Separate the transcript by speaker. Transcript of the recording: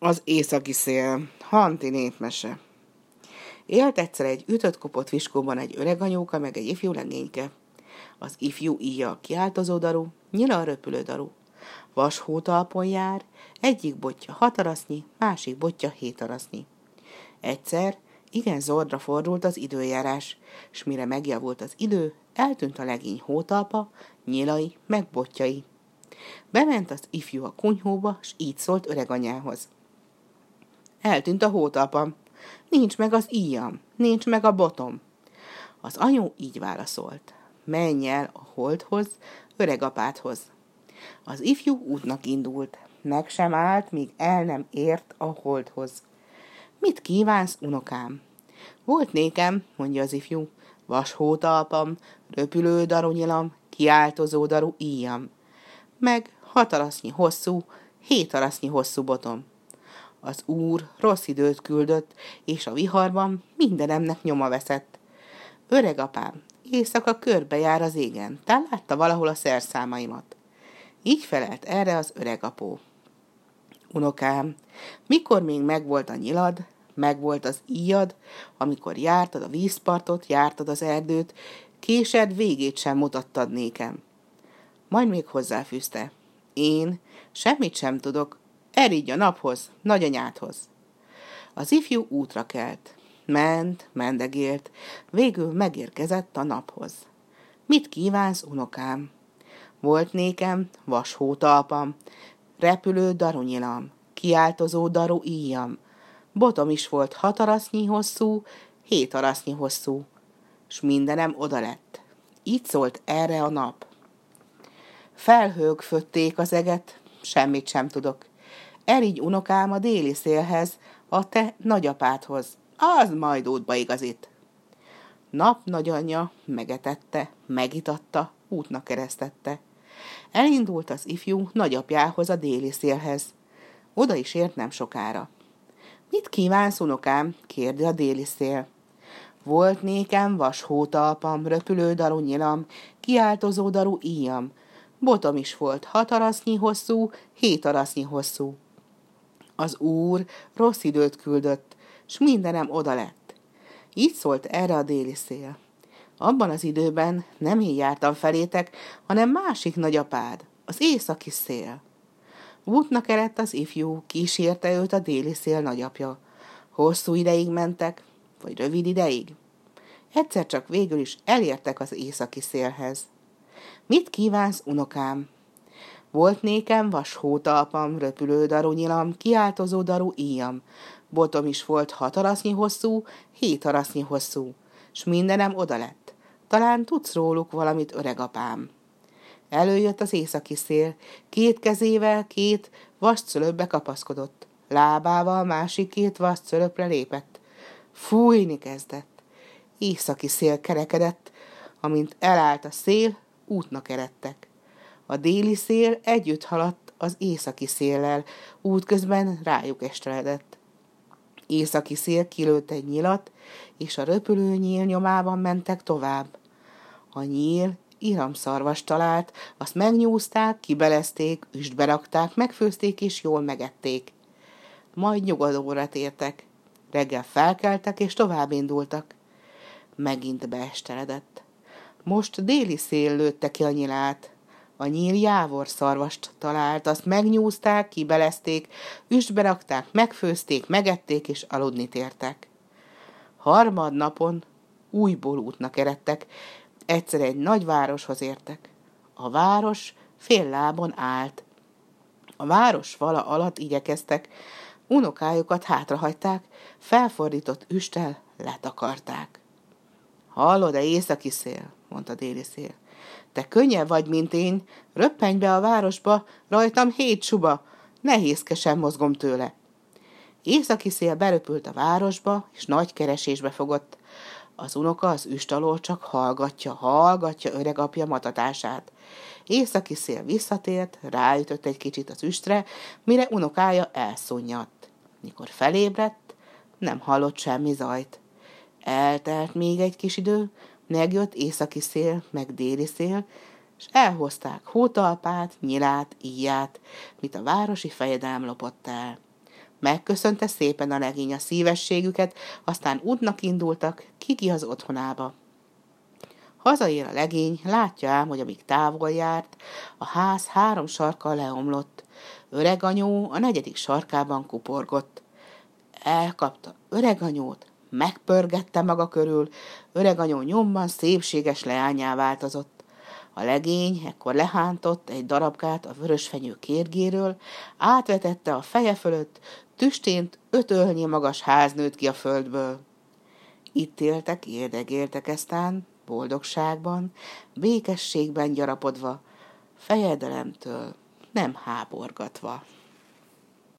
Speaker 1: Az északi szél, Hanti népmese. Élt egyszer egy ütött-kopott viskóban egy öreg anyóka, meg egy ifjú legényke. Az ifjú íja a kiáltozó daru, nyila a röpülő. Vas hótalpon jár, egyik botja hat arasznyi, másik botja hét arasznyi. Egyszer igen zordra fordult az időjárás, s mire megjavult az idő, eltűnt a legény hótalpa, nyilai, meg botjai. Bement az ifjú a kunyhóba, s így szólt öreganyához. Eltűnt a hótalpam. Nincs meg az íjam, nincs meg a botom. Az anyu így válaszolt. Menj el a holdhoz, öregapádhoz. Az ifjú útnak indult. Meg sem állt, míg el nem ért a holdhoz. Mit kívánsz, unokám? Volt nékem, mondja az ifjú, vas hótalpam, röpülő darunyilam, kiáltozó daru íjam. Meg hatarasznyi hosszú, hét hosszú botom. Az úr rossz időt küldött, és a viharban mindenemnek nyoma veszett. Öreg apám, éjszaka körbe jár az égen, tán látta valahol a szerszámaimat. Így felelt erre az öreg apó. Unokám, mikor még megvolt a nyilad, megvolt az íjad, amikor jártad a vízpartot, jártad az erdőt, késed végét sem mutattad nékem. Majd még hozzáfűzte. Én semmit sem tudok, Erígy a naphoz, nagyanyádhoz. Az ifjú útra kelt. Ment, mendegélt, végül megérkezett a naphoz. Mit kívánsz, unokám? Volt nékem vashótalpam, repülő darunyilam, kiáltozó daru íjam, botom is volt hat arasznyi hosszú, hét arasznyi hosszú, s mindenem oda lett. Így szólt erre a nap. Felhők fötték az eget, semmit sem tudok. Erigy unokám a déli szélhez, a te nagyapádhoz. Az majd útba igazít. Nap nagyanyja megetette, megitatta, útnak keresztette. Elindult az ifjú nagyapjához a déli szélhez. Oda is ért nem sokára. Mit kívánsz, unokám? kérdi a déli szél. Volt nékem vas hótalpam, röpülő daru nyilam, kiáltozó daru íjam. Botom is volt hat arasznyi hosszú, hét arasznyi hosszú. Az úr rossz időt küldött, s mindenem oda lett. Így szólt erre a déli szél. Abban az időben nem én jártam felétek, hanem másik nagyapád, az északi szél. Útnak eredt az ifjú, kísérte őt a déli szél nagyapja. Hosszú ideig mentek, vagy rövid ideig. Egyszer csak végül is elértek az északi szélhez. Mit kívánsz, unokám? Volt nékem vas hótalpam, röpülő daru nyilam, kiáltozó daru íjam. Botom is volt hat arasznyi hosszú, hét arasznyi hosszú, s mindenem oda lett. Talán tudsz róluk valamit, öregapám. Előjött az északi szél, két kezével két vascölöpbe kapaszkodott. Lábával másik két vascölöpre lépett. Fújni kezdett. Északi szél kerekedett, amint elállt a szél, útnak eredtek. A déli szél együtt haladt az északi széllel, útközben rájuk esteledett. Északi szél kilőtt egy nyilat, és a röpülő nyíl nyomában mentek tovább. A nyíl iramszarvas talált, azt megnyúzták, kibelezték, üstbe rakták, megfőzték és jól megették. Majd nyugodóra tértek. Reggel felkeltek és tovább indultak. Megint beesteledett. Most déli szél lőtte ki a nyilát. A nyíl jávor szarvast talált, azt megnyúzták, kibelezték, üstbe rakták, megfőzték, megették és aludni tértek. Harmad napon újból útnak eredtek, egyszer egy nagy városhoz értek. A város fél lábon állt. A város vala alatt igyekeztek, unokájukat hátrahagyták, felfordított üstel letakarták. Hallod-e északi szél? mondta déli szél. Te könnyebb vagy, mint én, röppenj be a városba, rajtam hét suba, nehézkesen mozgom tőle. Északi szél beröpült a városba, és nagy keresésbe fogott. Az unoka az üst alól csak hallgatja, hallgatja öreg apja matatását. Északi szél visszatért, ráütött egy kicsit az üstre, mire unokája elszúnyadt. Mikor felébredt, nem hallott semmi zajt. Eltelt még egy kis idő, megjött északi szél, meg déli szél, és elhozták hótalpát, nyilát, íját, mit a városi fejedelm lopott el. Megköszönte szépen a legény a szívességüket, aztán útnak indultak, Kiki az otthonába. Hazaér a legény, látja ám, hogy amíg távol járt, a ház három sarkkal leomlott. Öreg anyó a negyedik sarkában kuporgott. Elkapta öreg anyót, megpörgette maga körül, öreg anyó nyomban szépséges leányá változott. A legény ekkor lehántott egy darabkát a vörösfenyő kérgéről, átvetette a feje fölött, tüstént öt ölnyi magas ház nőtt ki a földből. Itt éltek, érdegéltek eztán, boldogságban, békességben gyarapodva, fejedelemtől nem háborgatva.